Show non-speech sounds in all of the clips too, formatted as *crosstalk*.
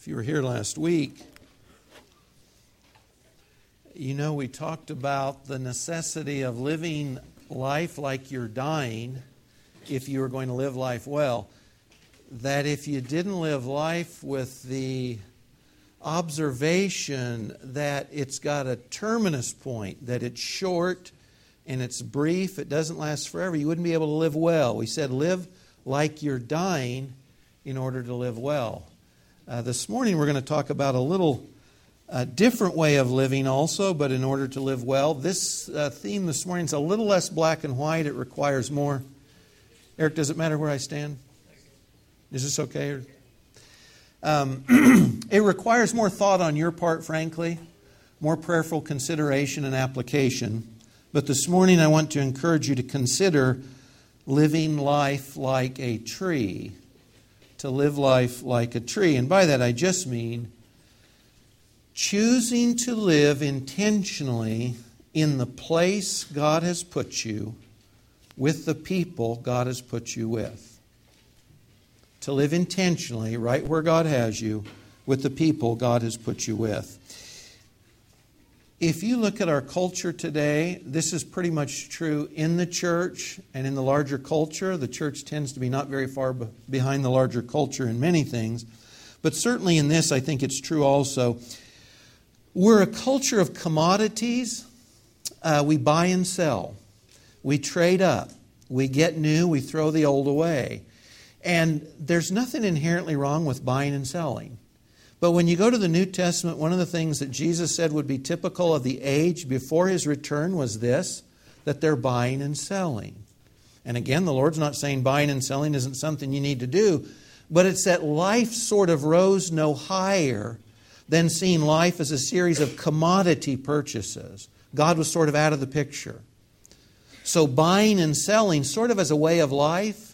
If you were here last week, you know we talked about the necessity of living life like you're dying if you were going to live life well. That if you didn't live life with the observation that it's got a terminus point, that it's short and it's brief, it doesn't last forever, you wouldn't be able to live well. We said live like you're dying in order to live well. Uh, this morning we're going to talk about a little uh, different way of living also, but in order to live well. This uh, theme this morning is a little less black and white. It requires more. Eric, does it matter where I stand? Is this okay? Um, *clears throat* it requires more thought on your part, frankly, more prayerful consideration and application. But this morning I want to encourage you to consider living life like a tree to live life like a tree. And by that, I just mean choosing to live intentionally in the place God has put you with the people God has put you with. To live intentionally right where God has you with the people God has put you with. If you look at our culture today, this is pretty much true in the church and in the larger culture. The church tends to be not very far behind the larger culture in many things, but certainly in this, I think it's true also. We're a culture of commodities. Uh, we buy and sell, we trade up, we get new, we throw the old away. And there's nothing inherently wrong with buying and selling. But when you go to the New Testament, one of the things that Jesus said would be typical of the age before his return was this that they're buying and selling. And again, the Lord's not saying buying and selling isn't something you need to do, but it's that life sort of rose no higher than seeing life as a series of commodity purchases. God was sort of out of the picture. So buying and selling, sort of as a way of life,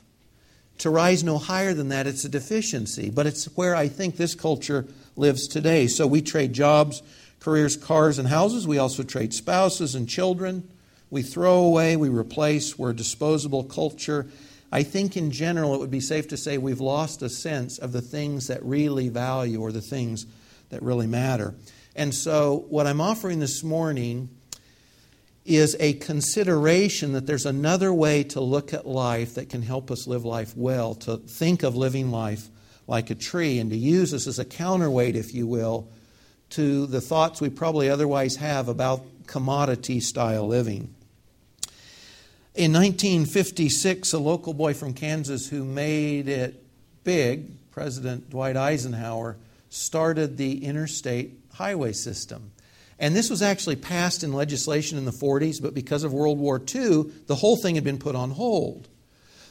to rise no higher than that, it's a deficiency. But it's where I think this culture lives today. So we trade jobs, careers, cars, and houses. We also trade spouses and children. We throw away, we replace. We're a disposable culture. I think in general it would be safe to say we've lost a sense of the things that really value or the things that really matter. And so, what I'm offering this morning is a consideration that there's another way to look at life that can help us live life well, to think of living life like a tree, and to use this as a counterweight, if you will, to the thoughts we probably otherwise have about commodity style living. In 1956, a local boy from Kansas who made it big, President Dwight Eisenhower, started the interstate highway system. And this was actually passed in legislation in the 40s, but because of World War II, the whole thing had been put on hold.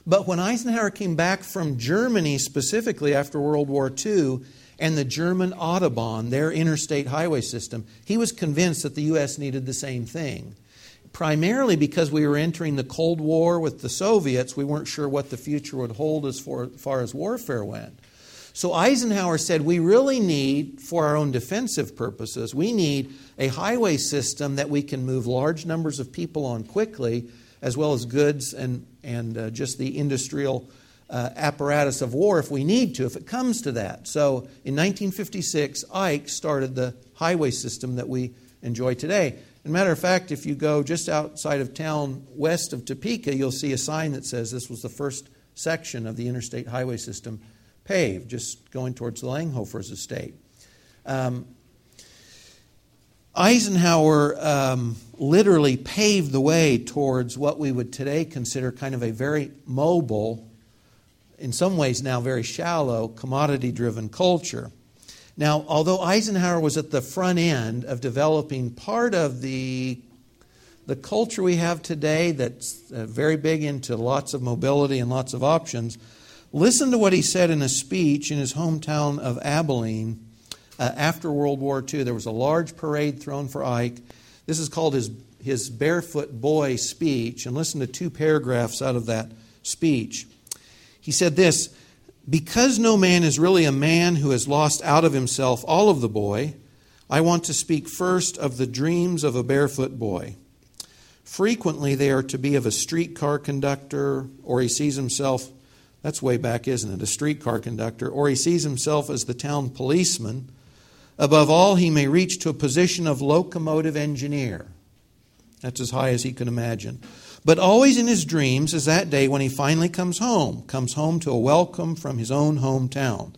But when Eisenhower came back from Germany specifically after World War II and the German Autobahn, their interstate highway system, he was convinced that the U.S. needed the same thing. Primarily because we were entering the Cold War with the Soviets, we weren't sure what the future would hold as far as warfare went. So Eisenhower said, We really need, for our own defensive purposes, we need a highway system that we can move large numbers of people on quickly, as well as goods and, and uh, just the industrial uh, apparatus of war if we need to, if it comes to that. So in 1956, Ike started the highway system that we enjoy today. As a matter of fact, if you go just outside of town west of Topeka, you'll see a sign that says this was the first section of the interstate highway system paved, just going towards the Langhofers estate. Um, Eisenhower um, literally paved the way towards what we would today consider kind of a very mobile, in some ways now very shallow, commodity driven culture. Now, although Eisenhower was at the front end of developing part of the, the culture we have today that's uh, very big into lots of mobility and lots of options, Listen to what he said in a speech in his hometown of Abilene uh, after World War II. There was a large parade thrown for Ike. This is called his, his Barefoot Boy speech. And listen to two paragraphs out of that speech. He said this Because no man is really a man who has lost out of himself all of the boy, I want to speak first of the dreams of a barefoot boy. Frequently, they are to be of a streetcar conductor, or he sees himself That's way back, isn't it? A streetcar conductor. Or he sees himself as the town policeman. Above all, he may reach to a position of locomotive engineer. That's as high as he can imagine. But always in his dreams is that day when he finally comes home, comes home to a welcome from his own hometown.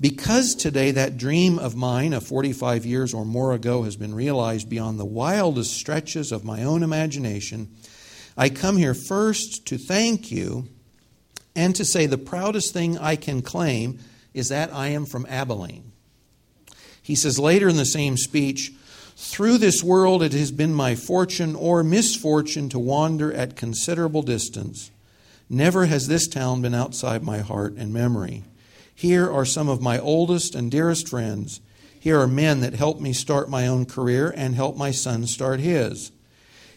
Because today that dream of mine of 45 years or more ago has been realized beyond the wildest stretches of my own imagination, I come here first to thank you and to say the proudest thing I can claim is that I am from Abilene. He says later in the same speech, through this world it has been my fortune or misfortune to wander at considerable distance. Never has this town been outside my heart and memory. Here are some of my oldest and dearest friends. Here are men that helped me start my own career and helped my son start his.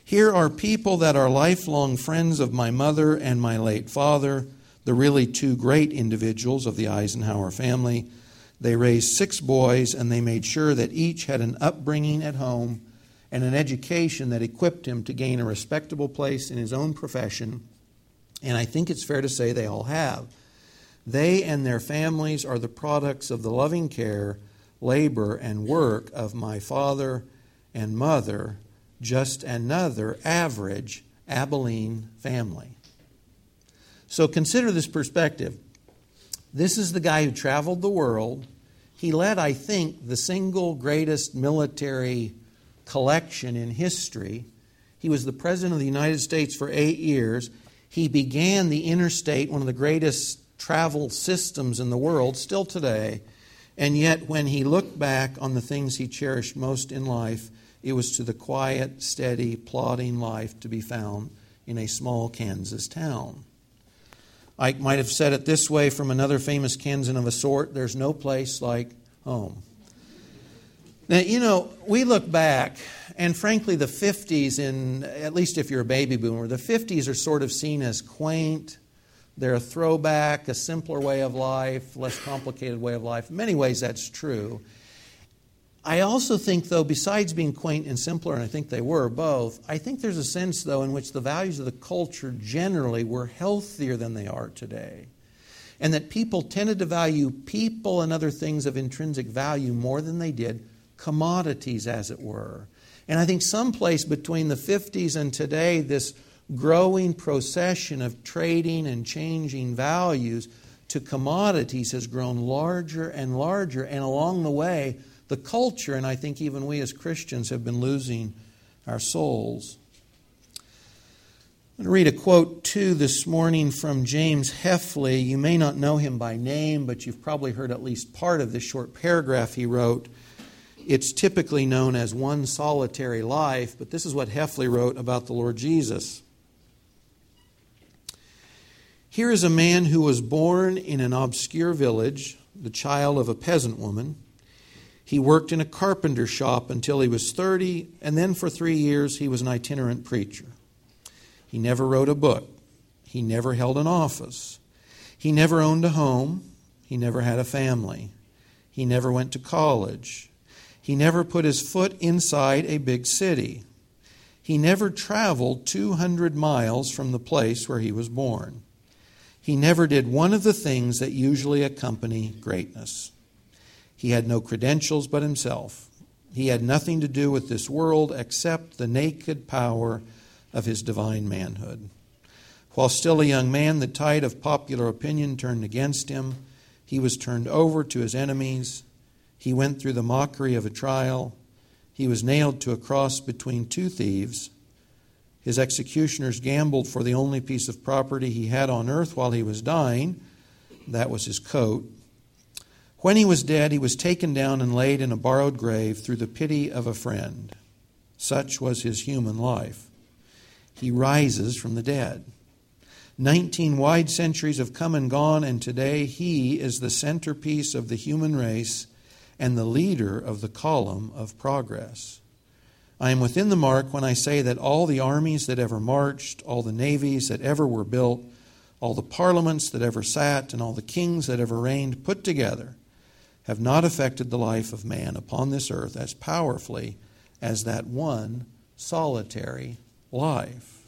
Here are people that are lifelong friends of my mother and my late father, the really two great individuals of the Eisenhower family. They raised six boys and they made sure that each had an upbringing at home and an education that equipped him to gain a respectable place in his own profession. And I think it's fair to say they all have. They and their families are the products of the loving care, labor, and work of my father and mother, just another average Abilene family. So consider this perspective. This is the guy who traveled the world. He led, I think, the single greatest military collection in history. He was the President of the United States for eight years. He began the interstate, one of the greatest travel systems in the world still today. And yet, when he looked back on the things he cherished most in life, it was to the quiet, steady, plodding life to be found in a small Kansas town. I might have said it this way from another famous Kansan of a sort there's no place like home. Now, you know, we look back, and frankly, the 50s, in, at least if you're a baby boomer, the 50s are sort of seen as quaint they're a throwback, a simpler way of life, less complicated way of life. In many ways, that's true. I also think, though, besides being quaint and simpler, and I think they were both, I think there's a sense, though, in which the values of the culture generally were healthier than they are today. And that people tended to value people and other things of intrinsic value more than they did commodities, as it were. And I think someplace between the 50s and today, this growing procession of trading and changing values to commodities has grown larger and larger. And along the way, the culture, and I think even we as Christians, have been losing our souls. I'm going to read a quote too this morning from James Heffley. You may not know him by name, but you've probably heard at least part of this short paragraph he wrote. It's typically known as One Solitary Life, but this is what Heffley wrote about the Lord Jesus. Here is a man who was born in an obscure village, the child of a peasant woman. He worked in a carpenter shop until he was 30, and then for three years he was an itinerant preacher. He never wrote a book. He never held an office. He never owned a home. He never had a family. He never went to college. He never put his foot inside a big city. He never traveled 200 miles from the place where he was born. He never did one of the things that usually accompany greatness. He had no credentials but himself. He had nothing to do with this world except the naked power of his divine manhood. While still a young man, the tide of popular opinion turned against him. He was turned over to his enemies. He went through the mockery of a trial. He was nailed to a cross between two thieves. His executioners gambled for the only piece of property he had on earth while he was dying. That was his coat. When he was dead, he was taken down and laid in a borrowed grave through the pity of a friend. Such was his human life. He rises from the dead. Nineteen wide centuries have come and gone, and today he is the centerpiece of the human race and the leader of the column of progress. I am within the mark when I say that all the armies that ever marched, all the navies that ever were built, all the parliaments that ever sat, and all the kings that ever reigned put together have not affected the life of man upon this earth as powerfully as that one solitary life.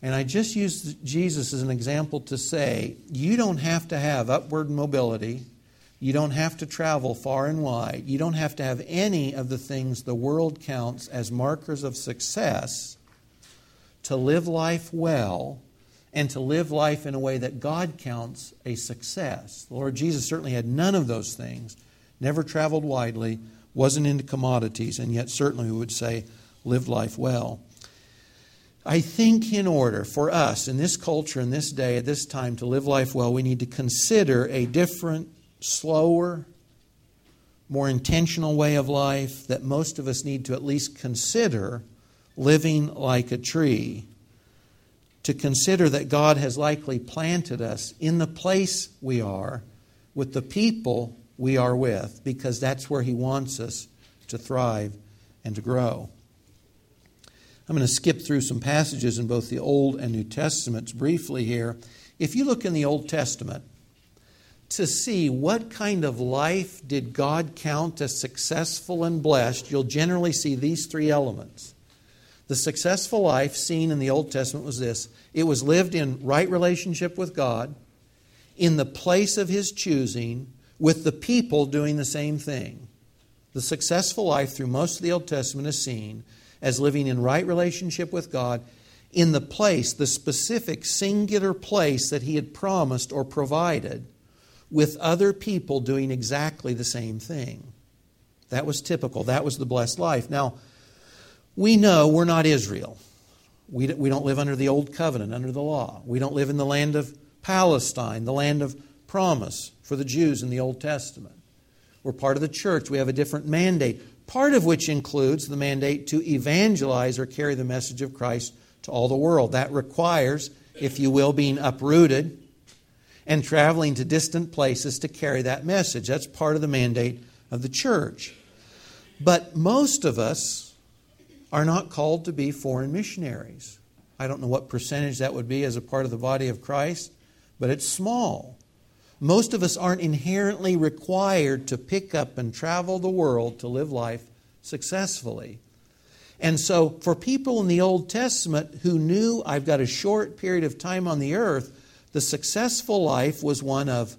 And I just use Jesus as an example to say you don't have to have upward mobility. You don't have to travel far and wide. You don't have to have any of the things the world counts as markers of success to live life well and to live life in a way that God counts a success. The Lord Jesus certainly had none of those things, never traveled widely, wasn't into commodities, and yet certainly we would say lived life well. I think in order for us in this culture, in this day, at this time, to live life well, we need to consider a different, slower, more intentional way of life that most of us need to at least consider living like a tree. To consider that God has likely planted us in the place we are with the people we are with, because that's where He wants us to thrive and to grow. I'm going to skip through some passages in both the Old and New Testaments briefly here. If you look in the Old Testament to see what kind of life did God count as successful and blessed, you'll generally see these three elements. The successful life seen in the Old Testament was this it was lived in right relationship with God, in the place of His choosing, with the people doing the same thing. The successful life through most of the Old Testament is seen as living in right relationship with God in the place, the specific singular place that He had promised or provided, with other people doing exactly the same thing. That was typical. That was the blessed life. Now, we know we're not Israel. We we don't live under the old covenant, under the law. We don't live in the land of Palestine, the land of promise for the Jews in the Old Testament. We're part of the church. We have a different mandate part of which includes the mandate to evangelize or carry the message of Christ to all the world. That requires, if you will, being uprooted and traveling to distant places to carry that message. That's part of the mandate of the church. But most of us are not called to be foreign missionaries. I don't know what percentage that would be as a part of the body of Christ, but it's small. Most of us aren't inherently required to pick up and travel the world to live life successfully. And so, for people in the Old Testament who knew I've got a short period of time on the earth, the successful life was one of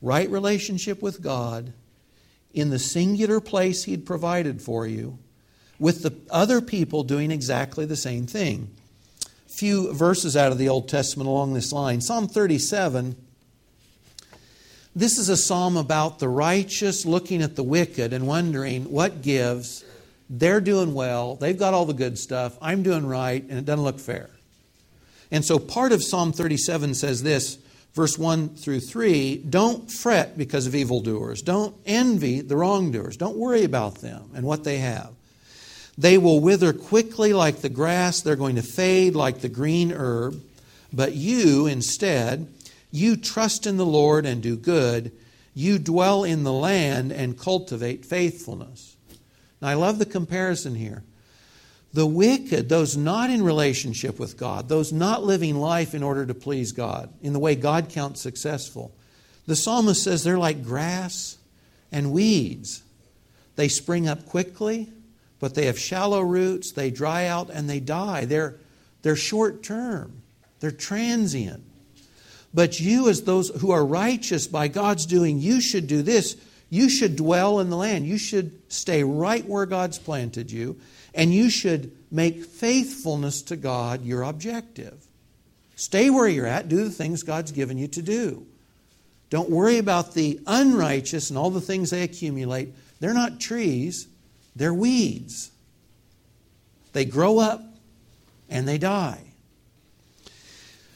right relationship with God in the singular place He'd provided for you, with the other people doing exactly the same thing. Few verses out of the Old Testament along this line. Psalm 37 this is a psalm about the righteous looking at the wicked and wondering what gives. They're doing well, they've got all the good stuff, I'm doing right, and it doesn't look fair. And so part of Psalm 37 says this, verse 1 through 3 Don't fret because of evildoers, don't envy the wrongdoers, don't worry about them and what they have. They will wither quickly like the grass, they're going to fade like the green herb. But you, instead, you trust in the Lord and do good. You dwell in the land and cultivate faithfulness. Now, I love the comparison here. The wicked, those not in relationship with God, those not living life in order to please God, in the way God counts successful, the psalmist says they're like grass and weeds. They spring up quickly, but they have shallow roots, they dry out, and they die. They're, they're short term, they're transient. But you, as those who are righteous by God's doing, you should do this. You should dwell in the land. You should stay right where God's planted you. And you should make faithfulness to God your objective. Stay where you're at. Do the things God's given you to do. Don't worry about the unrighteous and all the things they accumulate. They're not trees, they're weeds. They grow up and they die.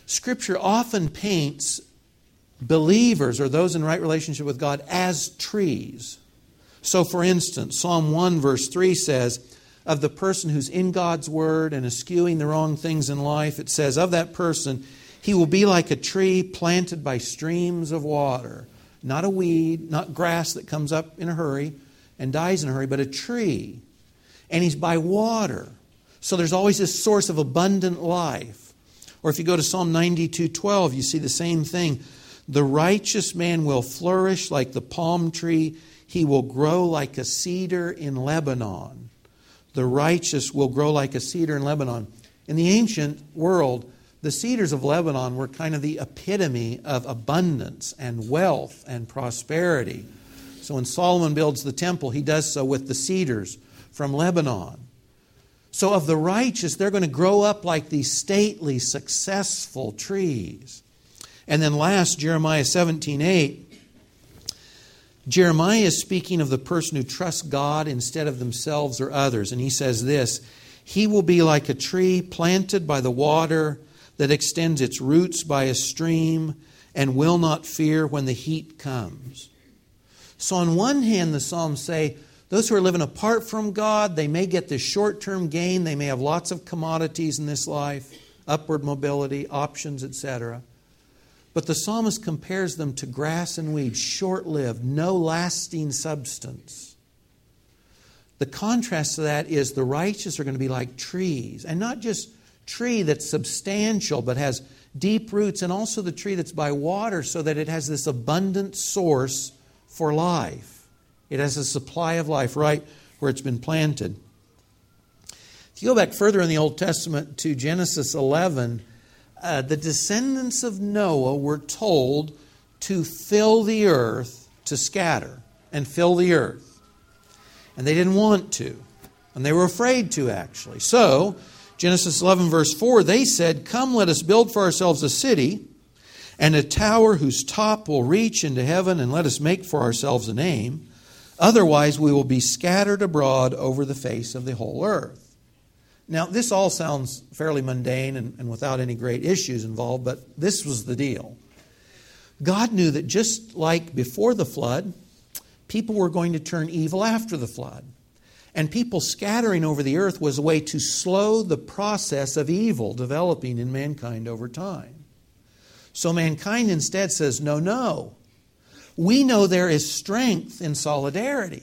Scripture often paints believers or those in right relationship with God as trees. So, for instance, Psalm 1, verse 3 says, Of the person who's in God's word and eschewing the wrong things in life, it says, Of that person, he will be like a tree planted by streams of water. Not a weed, not grass that comes up in a hurry and dies in a hurry, but a tree. And he's by water. So there's always this source of abundant life. Or if you go to Psalm 92:12, you see the same thing. The righteous man will flourish like the palm tree, he will grow like a cedar in Lebanon. The righteous will grow like a cedar in Lebanon. In the ancient world, the cedars of Lebanon were kind of the epitome of abundance and wealth and prosperity. So when Solomon builds the temple, he does so with the cedars from Lebanon. So, of the righteous, they're going to grow up like these stately, successful trees. And then last, Jeremiah 17 8. Jeremiah is speaking of the person who trusts God instead of themselves or others. And he says this He will be like a tree planted by the water that extends its roots by a stream and will not fear when the heat comes. So, on one hand, the Psalms say, those who are living apart from God, they may get this short term gain. They may have lots of commodities in this life, upward mobility, options, etc. But the psalmist compares them to grass and weeds, short lived, no lasting substance. The contrast to that is the righteous are going to be like trees, and not just tree that's substantial but has deep roots, and also the tree that's by water so that it has this abundant source for life. It has a supply of life right where it's been planted. If you go back further in the Old Testament to Genesis 11, uh, the descendants of Noah were told to fill the earth, to scatter and fill the earth. And they didn't want to. And they were afraid to, actually. So, Genesis 11, verse 4, they said, Come, let us build for ourselves a city and a tower whose top will reach into heaven, and let us make for ourselves a name Otherwise, we will be scattered abroad over the face of the whole earth. Now, this all sounds fairly mundane and, and, without any great issues involved, but this was the deal. God knew that just like before the flood, people were going to turn evil after the flood. And people scattering over the earth was a way to slow the process of evil developing in mankind over time. So mankind instead says, no, no, we know there is strength in solidarity.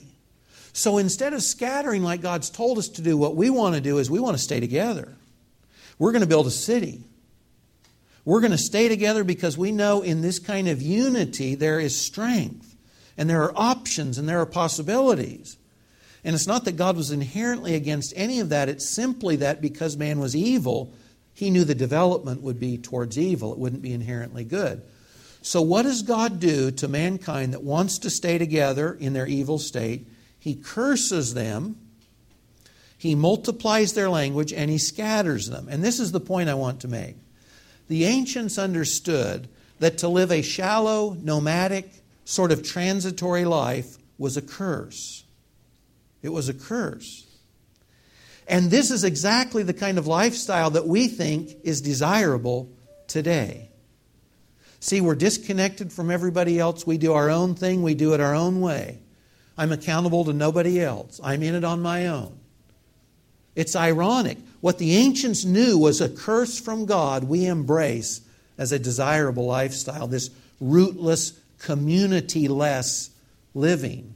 So instead of scattering like God's told us to do, what we want to do is we want to stay together. We're going to build a city. We're going to stay together because we know in this kind of unity there is strength and there are options and there are possibilities. And it's not that God was inherently against any of that, it's simply that because man was evil, he knew the development would be towards evil. It wouldn't be inherently good. So, what does God do to mankind that wants to stay together in their evil state? He curses them, He multiplies their language, and He scatters them. And this is the point I want to make. The ancients understood that to live a shallow, nomadic, sort of transitory life was a curse. It was a curse. And this is exactly the kind of lifestyle that we think is desirable today. See, we're disconnected from everybody else. We do our own thing, we do it our own way. I'm accountable to nobody else. I'm in it on my own. It's ironic. What the ancients knew was a curse from God, we embrace as a desirable lifestyle, this rootless, community less living.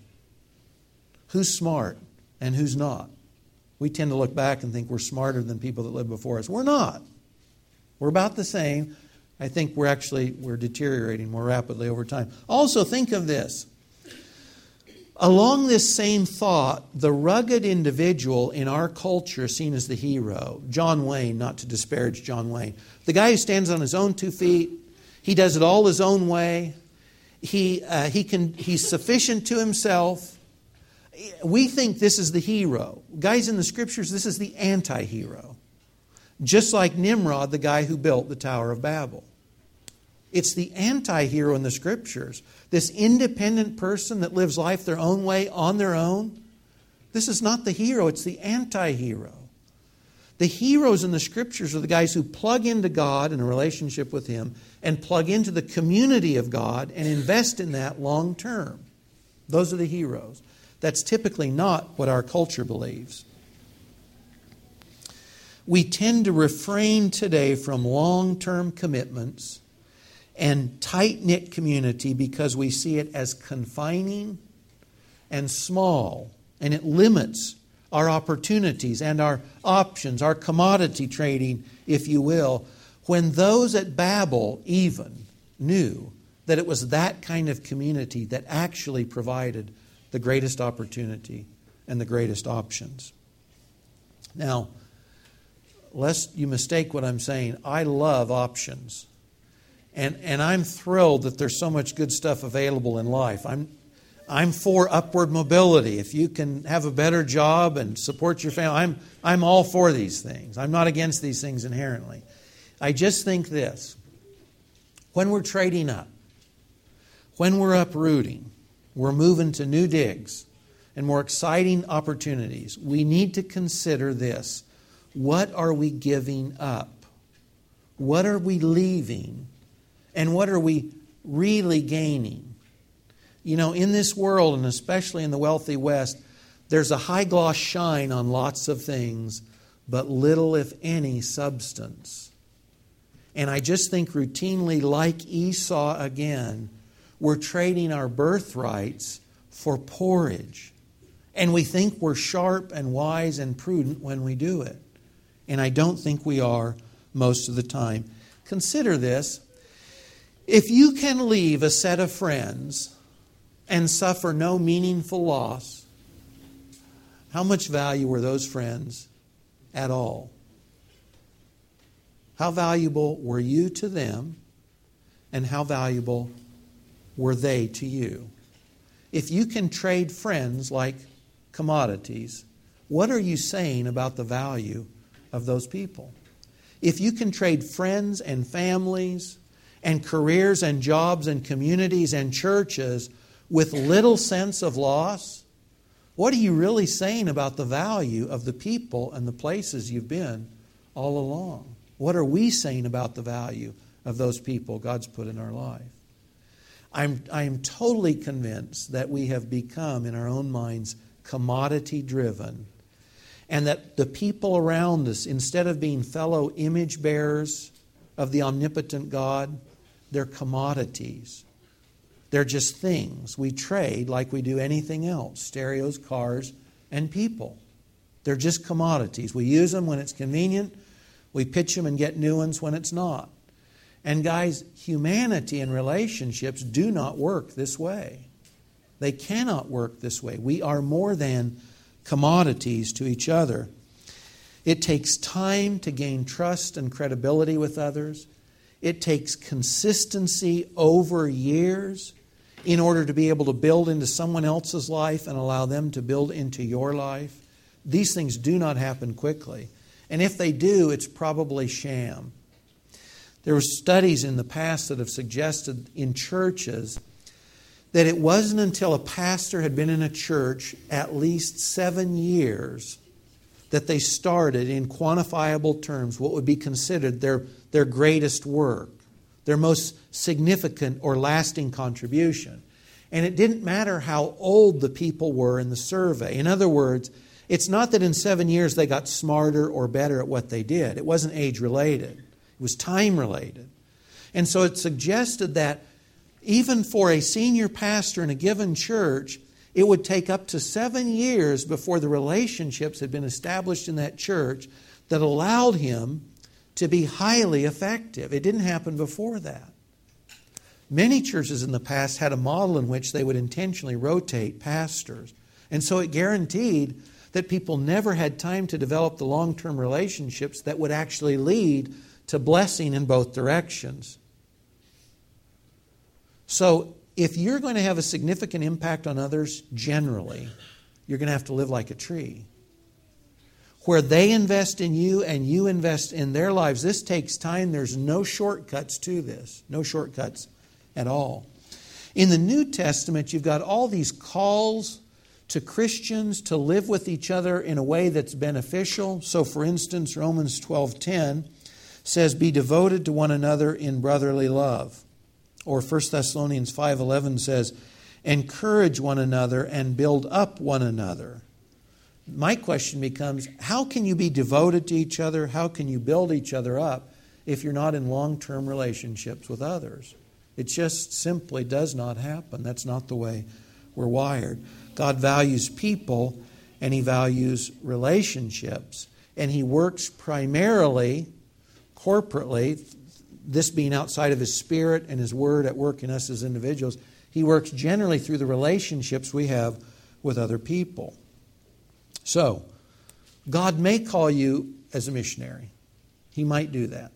Who's smart and who's not? We tend to look back and think we're smarter than people that lived before us. We're not. We're about the same. I think we're actually we're deteriorating more rapidly over time. Also, think of this. Along this same thought, the rugged individual in our culture seen as the hero, John Wayne, not to disparage John Wayne, the guy who stands on his own two feet, he does it all his own way, he, uh, he can, he's sufficient to himself. We think this is the hero. Guys, in the scriptures, this is the anti hero. Just like Nimrod, the guy who built the Tower of Babel. It's the anti hero in the scriptures. This independent person that lives life their own way on their own. This is not the hero, it's the anti hero. The heroes in the scriptures are the guys who plug into God in a relationship with Him and plug into the community of God and invest in that long term. Those are the heroes. That's typically not what our culture believes. We tend to refrain today from long term commitments and tight knit community because we see it as confining and small, and it limits our opportunities and our options, our commodity trading, if you will, when those at Babel even knew that it was that kind of community that actually provided the greatest opportunity and the greatest options. Now, lest you mistake what I'm saying, I love options. And, and I'm thrilled that there's so much good stuff available in life. I'm, I'm for upward mobility. If you can have a better job and support your family, I'm, I'm all for these things. I'm not against these things inherently. I just think this when we're trading up, when we're uprooting, we're moving to new digs and more exciting opportunities, we need to consider this. What are we giving up? What are we leaving? And what are we really gaining? You know, in this world, and especially in the wealthy West, there's a high gloss shine on lots of things, but little, if any, substance. And I just think routinely, like Esau again, we're trading our birthrights for porridge. And we think we're sharp and wise and prudent when we do it. And I don't think we are most of the time. Consider this if you can leave a set of friends and suffer no meaningful loss, how much value were those friends at all? How valuable were you to them, and how valuable were they to you? If you can trade friends like commodities, what are you saying about the value of those people? If you can trade friends and families and careers and jobs and communities and churches with little sense of loss, what are you really saying about the value of the people and the places you've been all along? What are we saying about the value of those people God's put in our life? I'm, I am totally convinced that we have become, in our own minds, commodity driven. And that the people around us, instead of being fellow image bearers of the omnipotent God, they're commodities. They're just things we trade like we do anything else stereos, cars, and people. They're just commodities. We use them when it's convenient, we pitch them and get new ones when it's not. And guys, humanity and relationships do not work this way. They cannot work this way. We are more than commodities to each other. It takes time to gain trust and credibility with others. It takes consistency over years in order to be able to build into someone else's life and allow them to build into your life. These things do not happen quickly. And if they do, it's probably sham. There were studies in the past that have suggested in churches that it wasn't until a pastor had been in a church at least seven years that they started, in quantifiable terms, what would be considered their, their greatest work, their most significant or lasting contribution. And it didn't matter how old the people were in the survey. In other words, it's not that in seven years they got smarter or better at what they did, it wasn't age related, was time related. And so it suggested that even for a senior pastor in a given church, it would take up to seven years before the relationships had been established in that church that allowed him to be highly effective. It didn't happen before that. Many churches in the past had a model in which they would intentionally rotate pastors. And so it guaranteed that people never had time to develop the long term relationships that would actually lead to blessing in both directions. So, if you're going to have a significant impact on others generally, you're going to have to live like a tree. Where they invest in you and you invest in their lives, this takes time. There's no shortcuts to this, no shortcuts at all. In the New Testament, you've got all these calls to Christians to live with each other in a way that's beneficial. So, for instance, Romans 12:10 says, "Be devoted to one another in brotherly love." Or 1 Thessalonians 5:11 says, "Encourage one another and build up one another." My question becomes, how can you be devoted to each other? How can you build each other up if you're not in long-term relationships with others? It just simply does not happen. That's not the way we're wired. God values people and he values relationships and he works primarily corporately this being outside of His Spirit and His Word at work in us as individuals, He works generally through the relationships we have with other people. So, God may call you as a missionary. He might do that.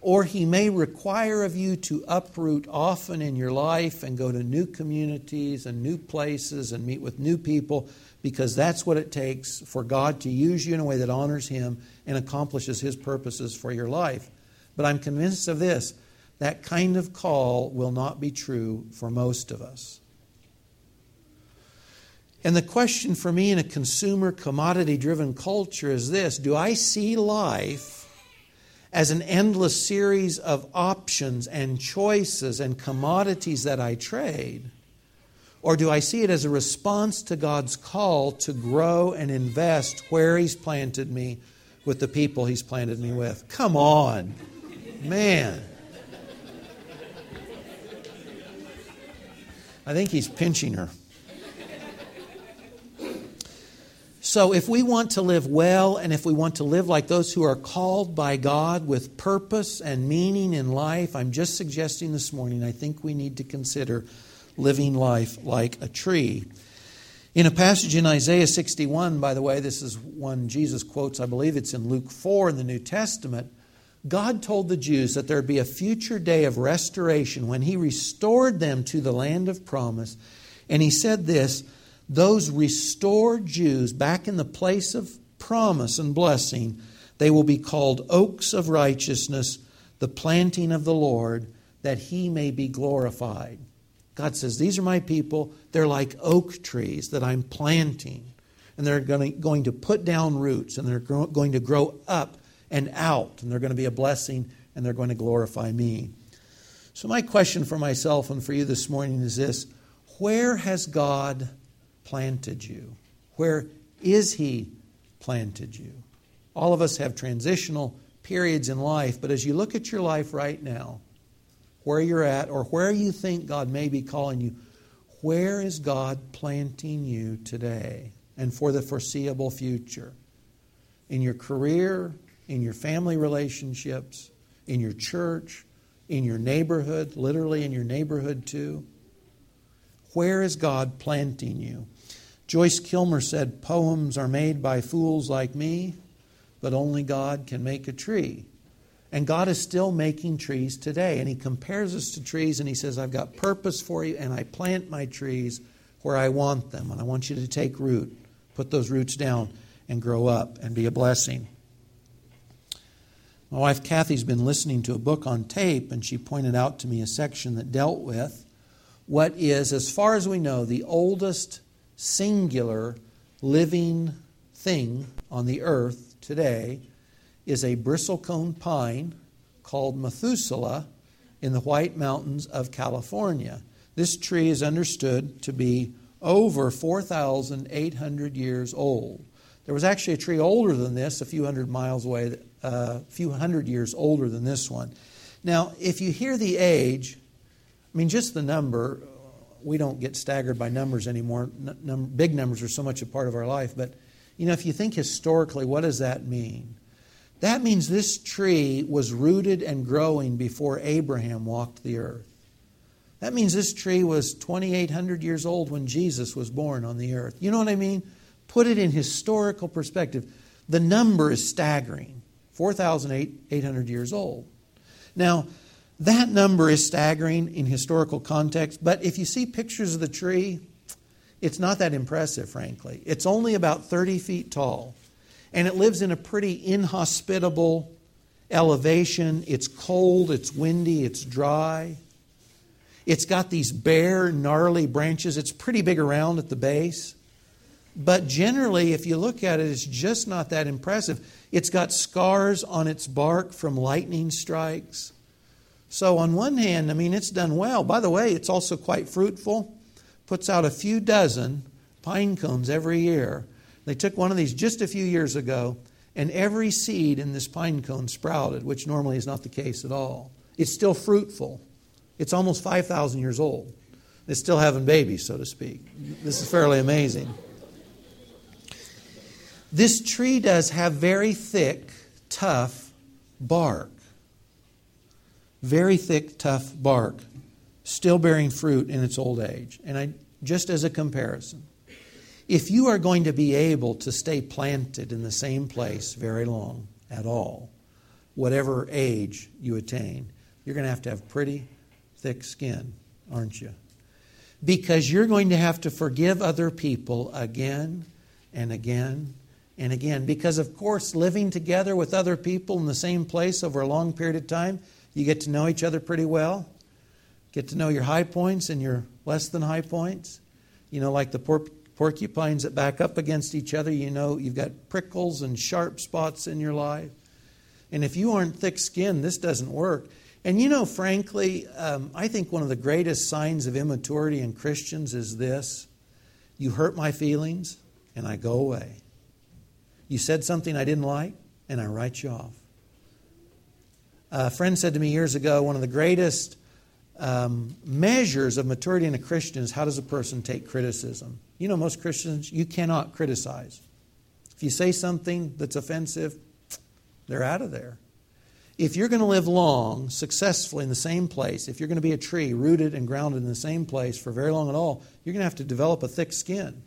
Or He may require of you to uproot often in your life and go to new communities and new places and meet with new people because that's what it takes for God to use you in a way that honors Him and accomplishes His purposes for your life. But I'm convinced of this that kind of call will not be true for most of us. And the question for me in a consumer commodity driven culture is this Do I see life as an endless series of options and choices and commodities that I trade? Or do I see it as a response to God's call to grow and invest where He's planted me with the people He's planted me with? Come on, man. I think he's pinching her. So, if we want to live well and if we want to live like those who are called by God with purpose and meaning in life, I'm just suggesting this morning, I think we need to consider living life like a tree. In a passage in Isaiah 61, by the way, this is one Jesus quotes, I believe it's in Luke 4 in the New Testament. God told the Jews that there would be a future day of restoration when He restored them to the land of promise. And He said this those restored Jews back in the place of promise and blessing, they will be called oaks of righteousness, the planting of the Lord, that he may be glorified. God says, These are my people. They're like oak trees that I'm planting. And they're going to put down roots and they're going to grow up and out. And they're going to be a blessing and they're going to glorify me. So, my question for myself and for you this morning is this Where has God planted you? Where is He planted you? All of us have transitional periods in life, but as you look at your life right now, where you're at, or where you think God may be calling you, where is God planting you today and for the foreseeable future? In your career, in your family relationships, in your church, in your neighborhood, literally in your neighborhood too? Where is God planting you? Joyce Kilmer said, Poems are made by fools like me, but only God can make a tree. And God is still making trees today. And He compares us to trees and He says, I've got purpose for you, and I plant my trees where I want them. And I want you to take root, put those roots down, and grow up and be a blessing. My wife Kathy's been listening to a book on tape, and she pointed out to me a section that dealt with what is, as far as we know, the oldest singular living thing on the earth today is a bristlecone pine called Methuselah in the White Mountains of California. This tree is understood to be over 4,800 years old. There was actually a tree older than this, a few hundred miles away, uh, a few hundred years older than this one. Now, if you hear the age, I mean, just the number, we don't get staggered by numbers anymore. Num- big numbers are so much a part of our life. But, you know, if you think historically, what does that mean? That means this tree was rooted and growing before Abraham walked the earth. That means this tree was 2,800 years old when Jesus was born on the earth. You know what I mean? Put it in historical perspective. The number is staggering 4,800 years old. Now, that number is staggering in historical context, but if you see pictures of the tree, it's not that impressive, frankly. It's only about 30 feet tall, and it lives in a pretty inhospitable elevation. It's cold, it's windy, it's dry. It's got these bare, gnarly branches. It's pretty big around at the base. But generally, if you look at it, it's just not that impressive. It's got scars on its bark from lightning strikes. So, on one hand, I mean, it's done well. By the way, it's also quite fruitful. Puts out a few dozen pine cones every year. They took one of these just a few years ago, and every seed in this pine cone sprouted, which normally is not the case at all. It's still fruitful. It's almost 5,000 years old. It's still having babies, so to speak. This is fairly amazing. This tree does have very thick, tough bark very thick, tough bark, still bearing fruit in its old age. And I, just as a comparison, if you are going to be able to stay planted in the same place very long at all, whatever age you attain, you're going to have to have pretty thick skin, aren't you? Because you're going to have to forgive other people again and again and again. Because, of course, living together with other people in the same place over a long period of time, you get to know each other pretty well. Get to know your high points and your less than high points. You know, like the porcupines that back up against each other, you know, you've got prickles and sharp spots in your life. And if you aren't thick skinned, this doesn't work. And you know, frankly, um, I think one of the greatest signs of immaturity in Christians is this you hurt my feelings, and I go away. You said something I didn't like, and I write you off. A friend said to me years ago one of the greatest um, measures of maturity in a Christian is how does a person take criticism? You know, most Christians, you cannot criticize. If you say something that's offensive, they're out of there. If you're going to live long, successfully in the same place, if you're going to be a tree rooted and grounded in the same place for very long at all, you're going to have to develop a thick skin.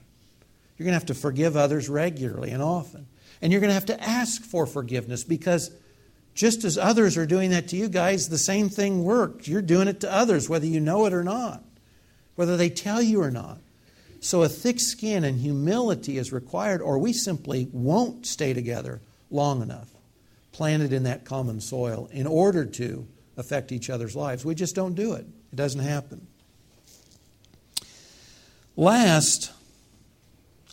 You're going to have to forgive others regularly and often. And you're going to have to ask for forgiveness because just as others are doing that to you guys, the same thing works. You're doing it to others, whether you know it or not, whether they tell you or not. So a thick skin and humility is required, or we simply won't stay together long enough, planted in that common soil, in order to affect each other's lives. We just don't do it, it doesn't happen. Last,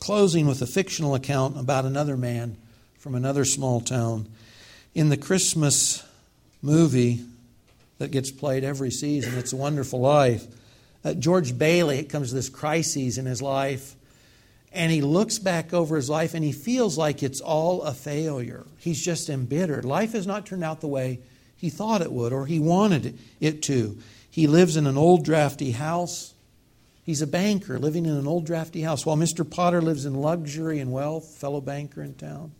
closing with a fictional account about another man from another small town in the Christmas movie that gets played every season, It's a Wonderful Life, uh, George Bailey, it comes to this crisis in his life, and he looks back over his life and he feels like it's all a failure. He's just embittered. Life has not turned out the way he thought it would or he wanted it to. He lives in an old, drafty house. He's a banker living in an old, drafty house, while Mr. Potter lives in luxury and wealth, fellow banker in town.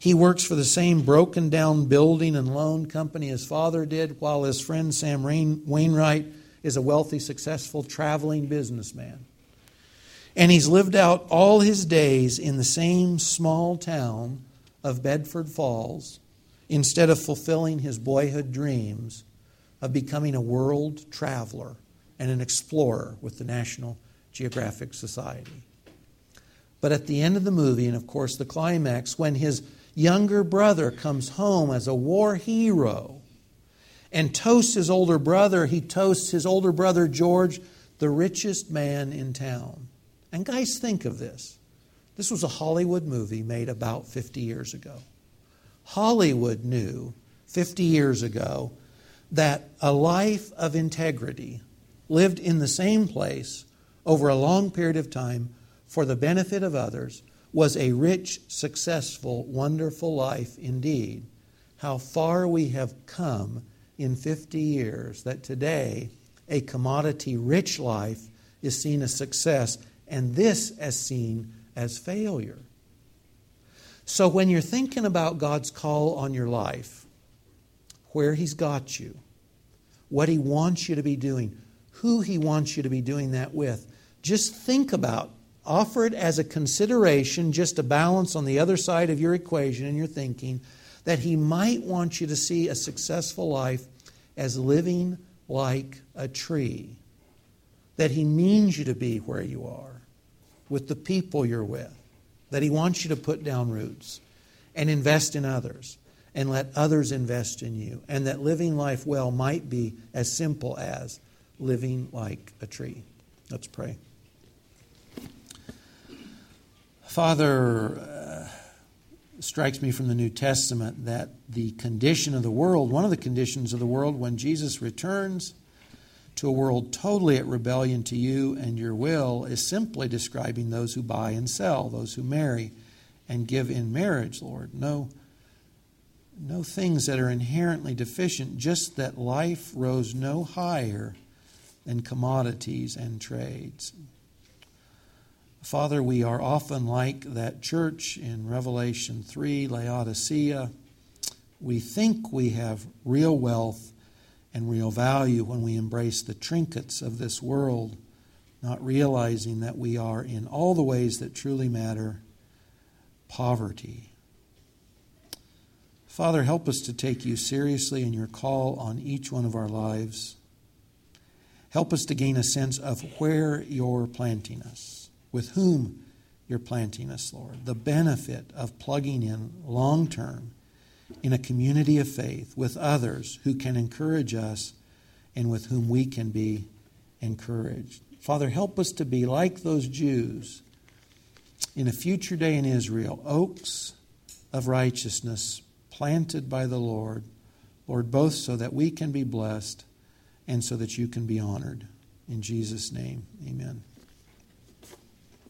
He works for the same broken down building and loan company his father did, while his friend Sam Wainwright is a wealthy, successful traveling businessman. And he's lived out all his days in the same small town of Bedford Falls instead of fulfilling his boyhood dreams of becoming a world traveler and an explorer with the National Geographic Society. But at the end of the movie, and of course the climax, when his younger brother comes home as a war hero and toasts his older brother. He toasts his older brother George, the richest man in town. And guys, think of this. This was a Hollywood movie made about 50 years ago. Hollywood knew 50 years ago that a life of integrity lived in the same place over a long period of time for the benefit of others was a rich, successful, wonderful life indeed. How far we have come in 50 years that today a commodity rich life is seen as success and this as seen as failure. So when you're thinking about God's call on your life, where He's got you, what He wants you to be doing, who He wants you to be doing that with, just think about Offer it as a consideration, just a balance on the other side of your equation in your thinking, that He might want you to see a successful life as living like a tree. That He means you to be where you are, with the people you're with. That He wants you to put down roots and invest in others and let others invest in you. And that living life well might be as simple as living like a tree. Let's pray. Father, uh, strikes me from the New Testament that the condition of the world, one of the conditions of the world when Jesus returns to a world totally at rebellion to you and your will, is simply describing those who buy and sell, those who marry and give in marriage, Lord. No, no things that are inherently deficient, just that life rose no higher than commodities and trades. Father, we are often like that church in Revelation 3, Laodicea. We think we have real wealth and real value when we embrace the trinkets of this world, not realizing that we are, in all the ways that truly matter, poverty. Father, help us to take you seriously in your call on each one of our lives. Help us to gain a sense of where you're planting us, with whom you're planting us, Lord. The benefit of plugging in long term in a community of faith with others who can encourage us and with whom we can be encouraged. Father, help us to be like those Jews in a future day in Israel, oaks of righteousness planted by the Lord, Lord, both so that we can be blessed and so that you can be honored. In Jesus' name, amen.